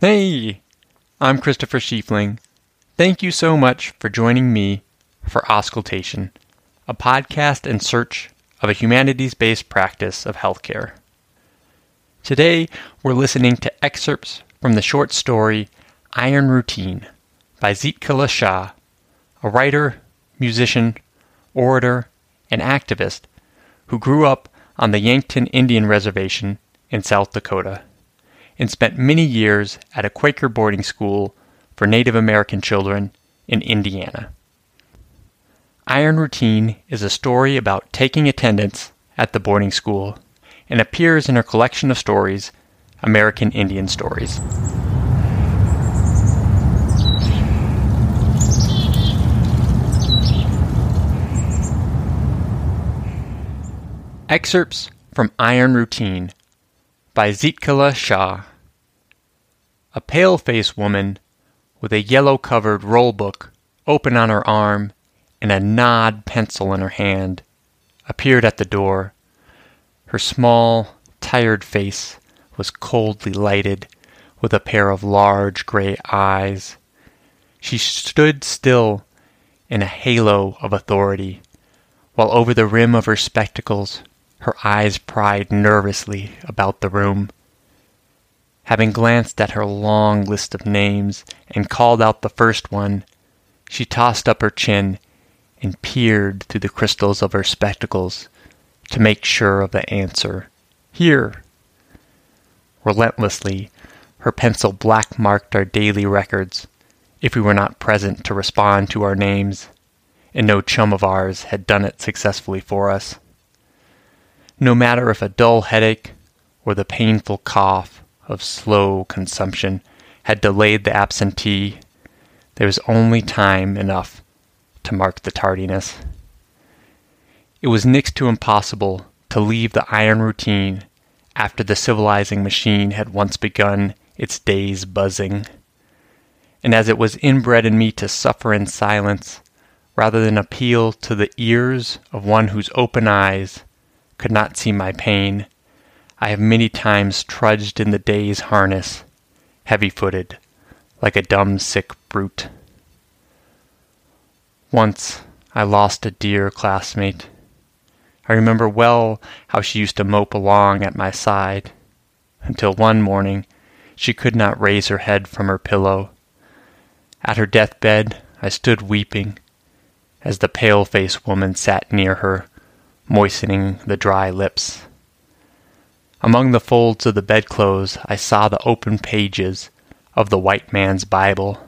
Hey, I'm Christopher Schiefling. Thank you so much for joining me for Auscultation, a podcast in search of a humanities based practice of healthcare. Today, we're listening to excerpts from the short story Iron Routine by Zitkala-Ša, a writer, musician, orator, and activist who grew up on the Yankton Indian Reservation in South Dakota and spent many years at a Quaker boarding school for Native American children in Indiana. Iron Routine is a story about taking attendance at the boarding school and appears in her collection of stories, American Indian Stories. Excerpts from Iron Routine by Zitkala-Ša. A pale faced woman with a yellow covered roll book open on her arm and a gnawed pencil in her hand appeared at the door. Her small, tired face was coldly lighted with a pair of large gray eyes. She stood still in a halo of authority, while over the rim of her spectacles her eyes pried nervously about the room. Having glanced at her long list of names and called out the first one, she tossed up her chin and peered through the crystals of her spectacles to make sure of the answer. Here! Relentlessly, her pencil black marked our daily records if we were not present to respond to our names, and no chum of ours had done it successfully for us no matter if a dull headache or the painful cough of slow consumption had delayed the absentee, there was only time enough to mark the tardiness. It was next to impossible to leave the iron routine after the civilizing machine had once begun its day's buzzing. And as it was inbred in me to suffer in silence, rather than appeal to the ears of one whose open eyes could not see my pain. I have many times trudged in the day's harness, heavy footed, like a dumb sick brute. Once I lost a dear classmate. I remember well how she used to mope along at my side, until one morning she could not raise her head from her pillow. At her deathbed I stood weeping, as the pale faced woman sat near her moistening the dry lips. Among the folds of the bedclothes, I saw the open pages of the white man's Bible.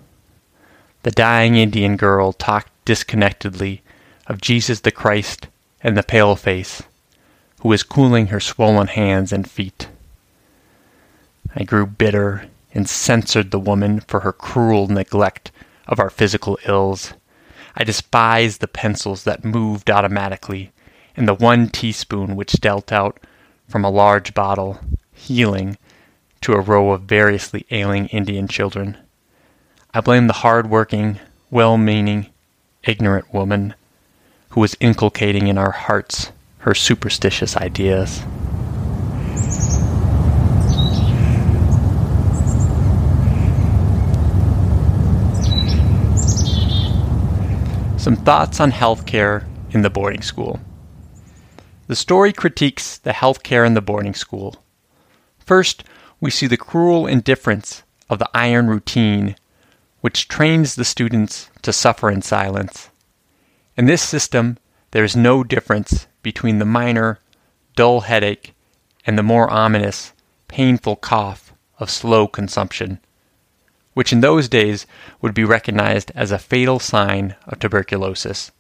The dying Indian girl talked disconnectedly of Jesus the Christ and the pale face, who was cooling her swollen hands and feet. I grew bitter and censured the woman for her cruel neglect of our physical ills. I despised the pencils that moved automatically and the one teaspoon which dealt out from a large bottle, healing, to a row of variously ailing Indian children. I blame the hard-working, well-meaning, ignorant woman who was inculcating in our hearts her superstitious ideas. Some thoughts on healthcare in the boarding school. The story critiques the health care in the boarding school. First, we see the cruel indifference of the iron routine, which trains the students to suffer in silence. In this system, there is no difference between the minor, dull headache and the more ominous, painful cough of slow consumption, which in those days would be recognized as a fatal sign of tuberculosis.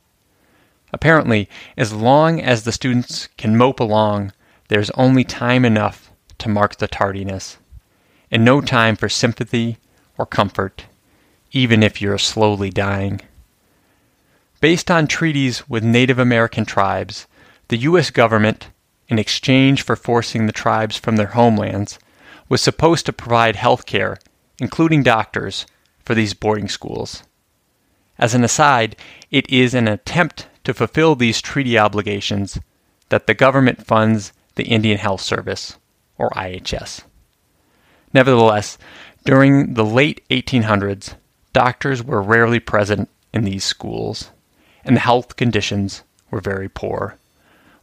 Apparently, as long as the students can mope along, there's only time enough to mark the tardiness, and no time for sympathy or comfort, even if you're slowly dying. Based on treaties with Native American tribes, the U.S. government, in exchange for forcing the tribes from their homelands, was supposed to provide health care, including doctors, for these boarding schools. As an aside, it is an attempt to fulfill these treaty obligations that the government funds the Indian Health Service, or IHS. Nevertheless, During the late 1800s, doctors were rarely present in these schools, and the health conditions were very poor,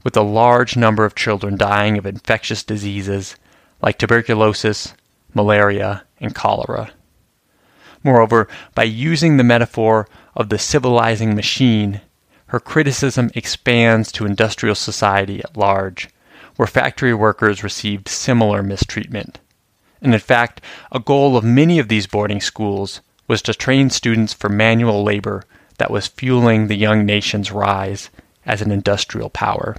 with a large number of children dying of infectious diseases like tuberculosis, malaria, and cholera. Moreover, by using the metaphor of the civilizing machine, her criticism expands to industrial society at large, where factory workers received similar mistreatment. And in fact, a goal of many of these boarding schools was to train students for manual labor that was fueling the young nation's rise as an industrial power.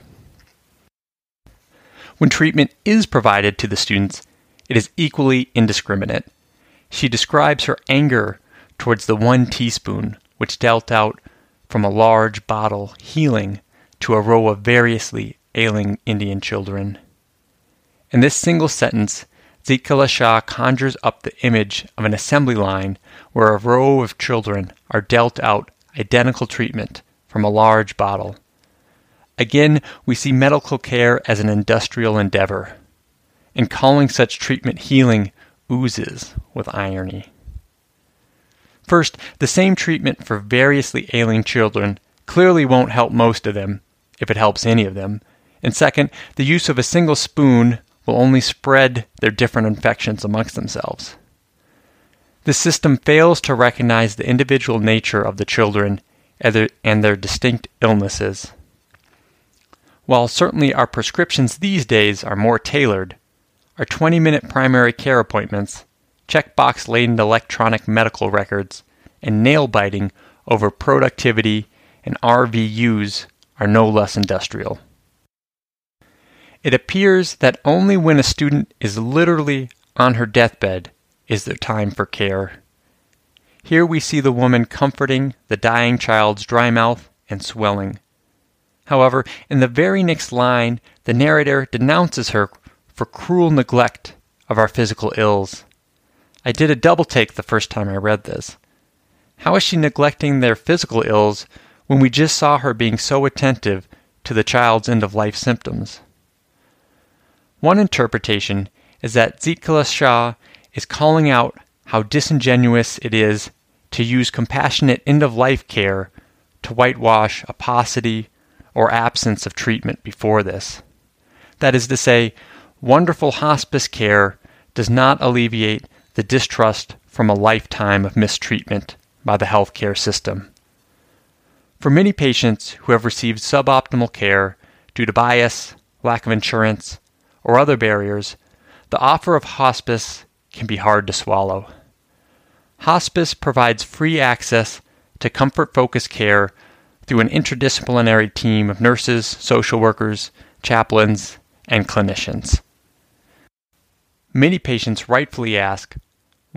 When treatment is provided to the students, it is equally indiscriminate. She describes her anger towards the one teaspoon which dealt out from a large bottle healing to a row of variously ailing Indian children. In this single sentence, Zitkala-Ša conjures up the image of an assembly line where a row of children are dealt out identical treatment from a large bottle. Again, we see medical care as an industrial endeavor, and calling such treatment healing oozes with irony. First, the same treatment for variously ailing children clearly won't help most of them, if it helps any of them. And second, the use of a single spoon will only spread their different infections amongst themselves. The system fails to recognize the individual nature of the children and their distinct illnesses. While certainly our prescriptions these days are more tailored, our 20 minute primary care appointments, checkbox laden electronic medical records, and nail biting over productivity and RVUs are no less industrial. It appears that only when a student is literally on her deathbed is there time for care. Here we see the woman comforting the dying child's dry mouth and swelling. However, in the very next line, the narrator denounces her for cruel neglect of our physical ills. I did a double take the first time I read this. How is she neglecting their physical ills when we just saw her being so attentive to the child's end of life symptoms? One interpretation is that Zitkala-Ša is calling out how disingenuous it is to use compassionate end of life care to whitewash a paucity or absence of treatment before this. That is to say, wonderful hospice care does not alleviate the distrust from a lifetime of mistreatment by the healthcare system. For many patients who have received suboptimal care due to bias, lack of insurance, or other barriers, the offer of hospice can be hard to swallow. Hospice provides free access to comfort focused care through an interdisciplinary team of nurses, social workers, chaplains, and clinicians. Many patients rightfully ask,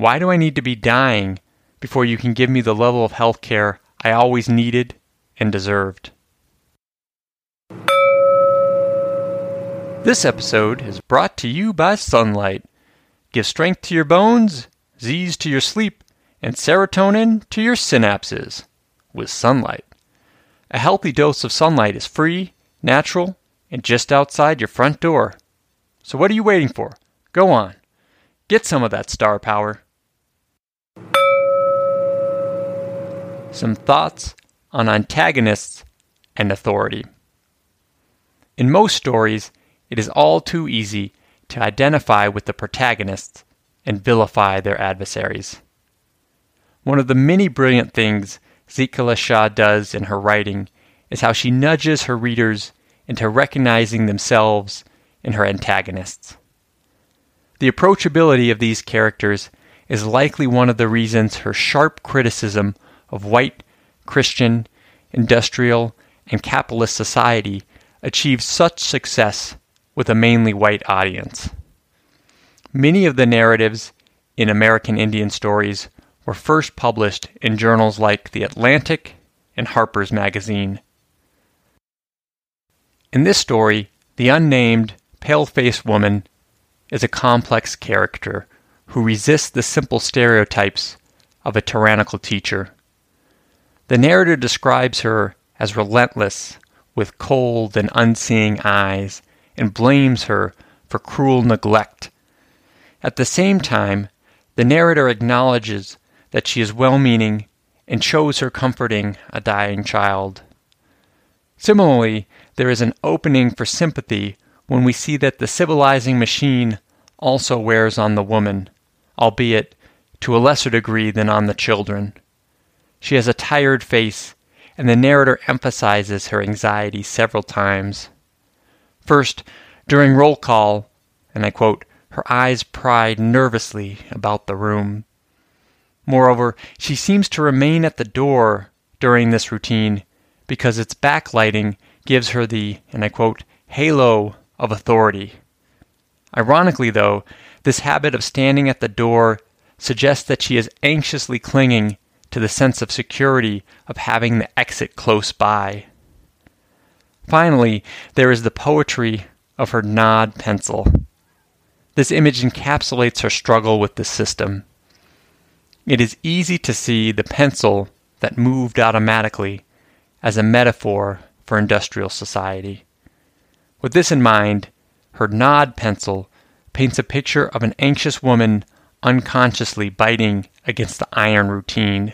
Why do I need to be dying before you can give me the level of health care I always needed and deserved? This episode is brought to you by Sunlight. Give strength to your bones, Z's to your sleep, and serotonin to your synapses with sunlight. A healthy dose of sunlight is free, natural, and just outside your front door. So what are you waiting for? Go on. Get some of that star power. Some thoughts on antagonists and authority. In most stories, it is all too easy to identify with the protagonists and vilify their adversaries. One of the many brilliant things Zitkala-Ša does in her writing is how she nudges her readers into recognizing themselves in her antagonists. The approachability of these characters is likely one of the reasons her sharp criticism of white, Christian, industrial, and capitalist society achieved such success with a mainly white audience. Many of the narratives in American Indian stories were first published in journals like The Atlantic and Harper's Magazine. In this story, the unnamed, pale faced woman is a complex character who resists the simple stereotypes of a tyrannical teacher. The narrator describes her as relentless, with cold and unseeing eyes, and blames her for cruel neglect. At the same time, The narrator acknowledges that she is well meaning and shows her comforting a dying child. Similarly, there is an opening for sympathy when we see that the civilizing machine also wears on the woman, albeit to a lesser degree than on the children. She has a tired face, and the narrator emphasizes her anxiety several times. First, during roll call, and I quote, her eyes pried nervously about the room. Moreover, she seems to remain at the door during this routine because its backlighting gives her the, and I quote, halo of authority. Ironically, though, this habit of standing at the door suggests that she is anxiously clinging to the sense of security of having the exit close by. Finally, there is the poetry of her gnawed pencil. This image encapsulates her struggle with the system. It is easy to see the pencil that moved automatically as a metaphor for industrial society. With this in mind, her gnawed pencil paints a picture of an anxious woman unconsciously biting against the iron routine.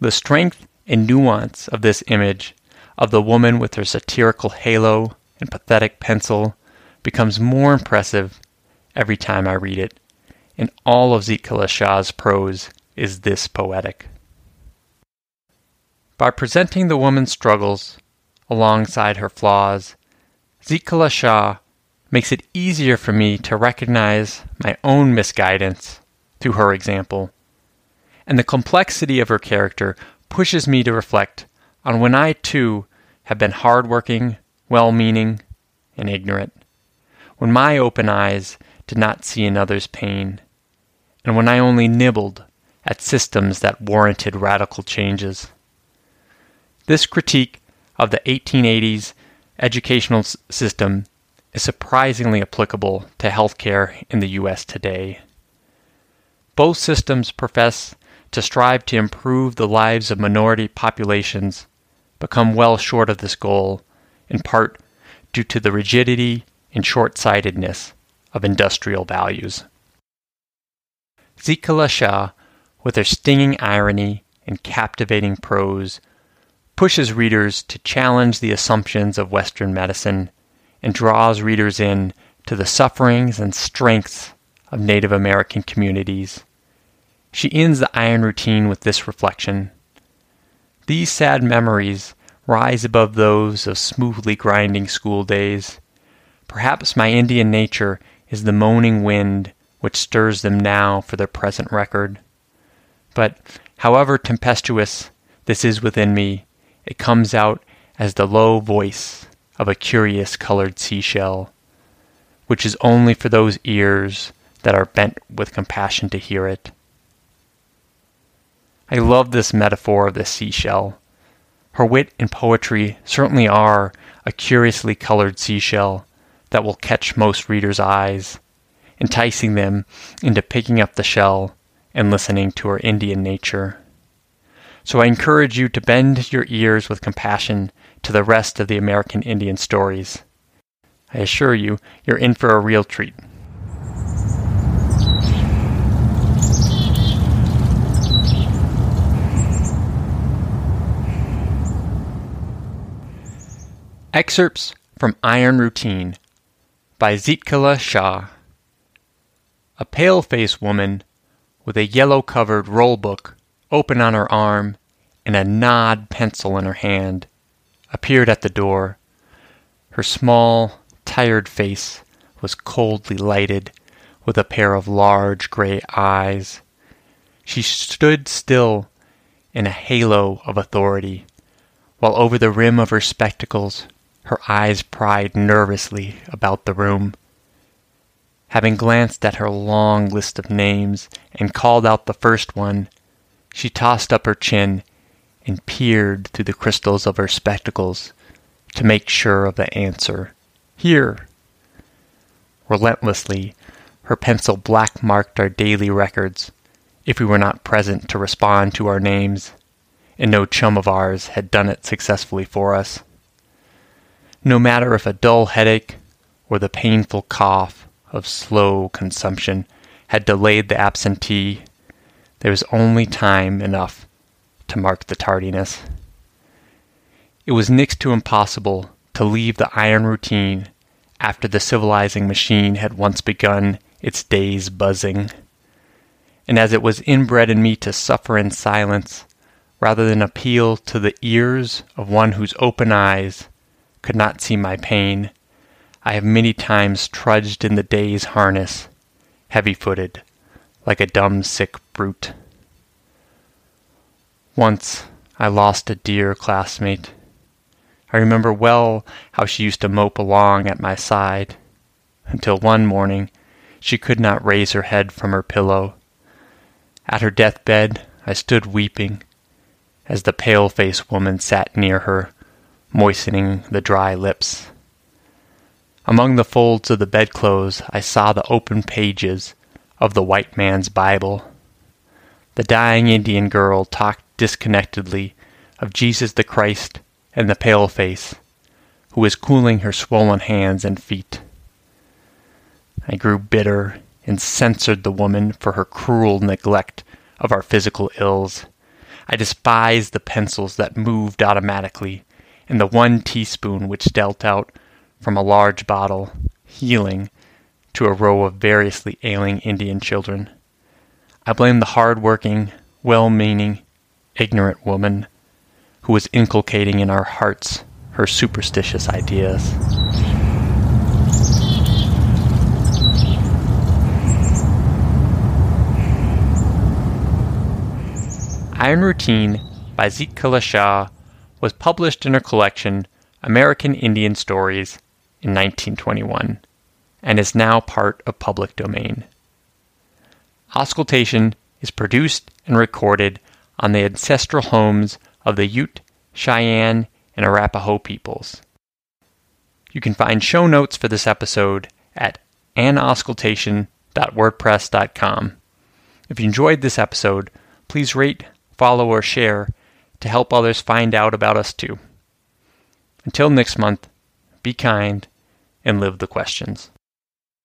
The strength and nuance of this image of the woman with her satirical halo and pathetic pencil becomes more impressive every time I read it, and all of Zitkala-Ša's prose is this poetic. By presenting the woman's struggles alongside her flaws, Zitkala-Ša makes it easier for me to recognize my own misguidance through her example. And the complexity of her character pushes me to reflect on when I too have been hardworking, well meaning, and ignorant. When my open eyes did not see another's pain, and when I only nibbled at systems that warranted radical changes. This critique of the 1880s educational system is surprisingly applicable to healthcare in the U.S. today. Both systems profess to strive to improve the lives of minority populations, but come well short of this goal, in part due to the rigidity and short sightedness of industrial values. Zitkala-Ša, with her stinging irony and captivating prose, pushes readers to challenge the assumptions of Western medicine and draws readers in to the sufferings and strengths of Native American communities. She ends the iron routine with this reflection These sad memories rise above those of smoothly grinding school days. Perhaps my Indian nature is the moaning wind which stirs them now for their present record. But however tempestuous this is within me, it comes out as the low voice of a curious colored seashell, which is only for those ears that are bent with compassion to hear it. I love this metaphor of the seashell. Her wit and poetry certainly are a curiously colored seashell that will catch most readers' eyes, enticing them into picking up the shell and listening to her Indian nature. So I encourage you to bend your ears with compassion to the rest of the American Indian stories. I assure you, you're in for a real treat. Excerpts from Iron Routine by Zitkala-Ša. A pale faced woman with a yellow covered roll book open on her arm, and a gnawed pencil in her hand, appeared at the door. Her small, tired face was coldly lighted with a pair of large gray eyes. She stood still in a halo of authority, while over the rim of her spectacles her eyes pried nervously about the room. Having glanced at her long list of names and called out the first one, she tossed up her chin and peered through the crystals of her spectacles to make sure of the answer. Here. Relentlessly, her pencil black marked our daily records if we were not present to respond to our names, and no chum of ours had done it successfully for us. No matter if a dull headache or the painful cough of slow consumption had delayed the absentee, there was only time enough to mark the tardiness. It was next to impossible to leave the iron routine after the civilizing machine had once begun its day's buzzing. And as it was inbred in me to suffer in silence, rather than appeal to the ears of one whose open eyes could not see my pain, I have many times trudged in the day's harness, heavy footed, like a dumb sick brute. Once I lost a dear classmate. I remember well how she used to mope along at my side, until one morning she could not raise her head from her pillow. At her deathbed I stood weeping, as the pale-faced woman sat near her, moistening the dry lips. Among the folds of the bedclothes I saw the open pages of the white man's Bible. The dying Indian girl talked disconnectedly of Jesus the Christ and the pale face, who was cooling her swollen hands and feet. I grew bitter and censured the woman for her cruel neglect of our physical ills. I despised the pencils that moved automatically and the one teaspoon which dealt out from a large bottle, healing, to a row of variously ailing Indian children. I blamed the hard-working, well-meaning, ignorant woman who was inculcating in our hearts her superstitious ideas. Iron Routine by Zitkala-Ša was published in her collection American Indian Stories in 1921 and is now part of public domain. Auscultation is produced and recorded on the ancestral homes of the Ute, Cheyenne, and Arapaho peoples. You can find show notes for this episode at anauscultation.wordpress.com. If you enjoyed this episode, please rate, follow, or share to help others find out about us too. Until next month, be kind and live the questions.